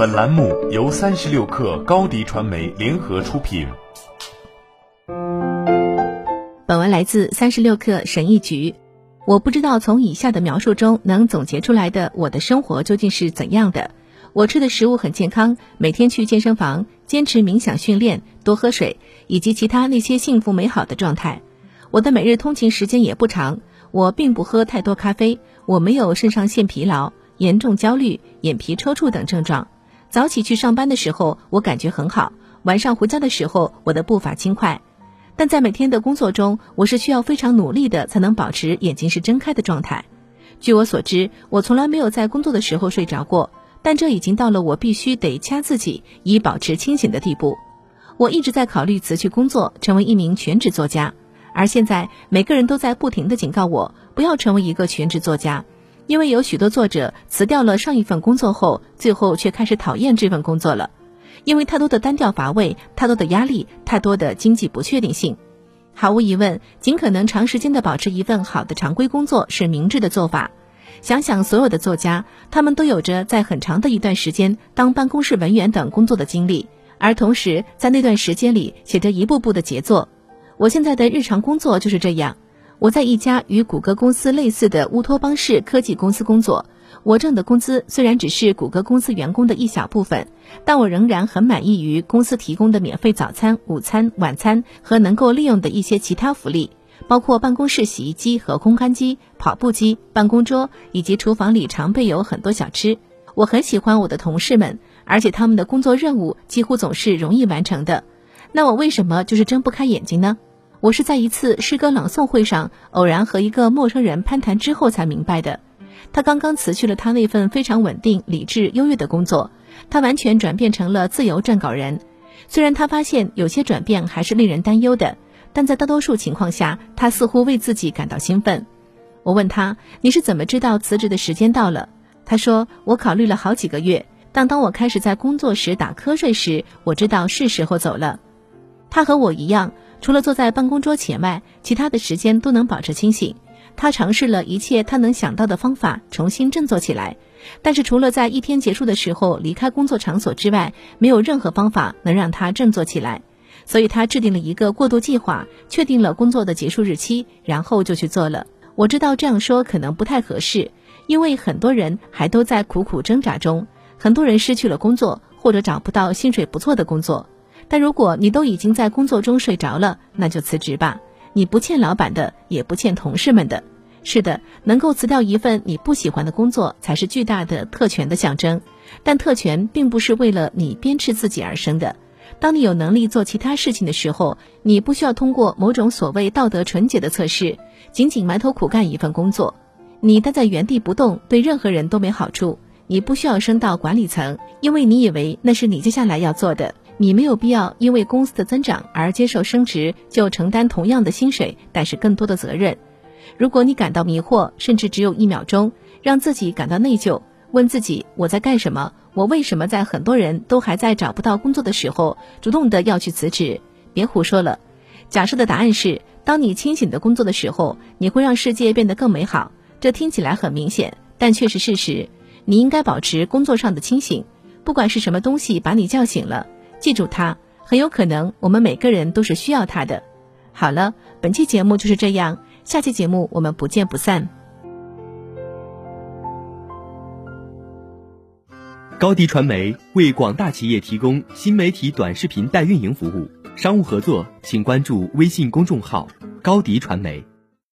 本栏目由三十六氪高低传媒联合出品。本文来自三十六氪神医局。我不知道从以下的描述中能总结出来的我的生活究竟是怎样的。我吃的食物很健康，每天去健身房，坚持冥想训练，多喝水，以及其他那些幸福美好的状态。我的每日通勤时间也不长，我并不喝太多咖啡，我没有肾上腺疲劳、严重焦虑、眼皮抽搐等症状。早起去上班的时候，我感觉很好；晚上回家的时候，我的步伐轻快。但在每天的工作中，我是需要非常努力的才能保持眼睛是睁开的状态。据我所知，我从来没有在工作的时候睡着过。但这已经到了我必须得掐自己以保持清醒的地步。我一直在考虑辞去工作，成为一名全职作家。而现在，每个人都在不停地警告我不要成为一个全职作家，因为有许多作者辞掉了上一份工作后，最后却开始讨厌这份工作了，因为太多的单调乏味，太多的压力，太多的经济不确定性。毫无疑问，尽可能长时间的保持一份好的常规工作是明智的做法。想想所有的作家，他们都有着在很长的一段时间当办公室文员等工作的经历，而同时在那段时间里写着一部部的杰作。我现在的日常工作就是这样。我在一家与谷歌公司类似的乌托邦式科技公司工作，我挣的工资虽然只是谷歌公司员工的一小部分，但我仍然很满意于公司提供的免费早餐、午餐、晚餐和能够利用的一些其他福利。包括办公室洗衣机和烘干机、跑步机、办公桌以及厨房里常备有很多小吃。我很喜欢我的同事们，而且他们的工作任务几乎总是容易完成的。那我为什么就是睁不开眼睛呢？我是在一次诗歌朗诵会上偶然和一个陌生人攀谈之后才明白的。他刚刚辞去了他那份非常稳定、理智、优越的工作，他完全转变成了自由撰稿人。虽然他发现有些转变还是令人担忧的。但在大多数情况下，他似乎为自己感到兴奋。我问他：“你是怎么知道辞职的时间到了？”他说：“我考虑了好几个月，但当我开始在工作时打瞌睡时，我知道是时候走了。”他和我一样，除了坐在办公桌前外，其他的时间都能保持清醒。他尝试了一切他能想到的方法重新振作起来，但是除了在一天结束的时候离开工作场所之外，没有任何方法能让他振作起来。所以他制定了一个过渡计划，确定了工作的结束日期，然后就去做了。我知道这样说可能不太合适，因为很多人还都在苦苦挣扎中，很多人失去了工作或者找不到薪水不错的工作。但如果你都已经在工作中睡着了，那就辞职吧。你不欠老板的，也不欠同事们的。是的，能够辞掉一份你不喜欢的工作，才是巨大的特权的象征。但特权并不是为了你鞭笞自己而生的。当你有能力做其他事情的时候，你不需要通过某种所谓道德纯洁的测试，仅仅埋头苦干一份工作。你待在原地不动，对任何人都没好处。你不需要升到管理层，因为你以为那是你接下来要做的。你没有必要因为公司的增长而接受升职，就承担同样的薪水，但是更多的责任。如果你感到迷惑，甚至只有一秒钟，让自己感到内疚。问自己我在干什么？我为什么在很多人都还在找不到工作的时候，主动的要去辞职？别胡说了。假设的答案是：当你清醒的工作的时候，你会让世界变得更美好。这听起来很明显，但却是事实。你应该保持工作上的清醒，不管是什么东西把你叫醒了，记住它。很有可能我们每个人都是需要它的。好了，本期节目就是这样，下期节目我们不见不散。高迪传媒为广大企业提供新媒体短视频代运营服务，商务合作请关注微信公众号“高迪传媒”。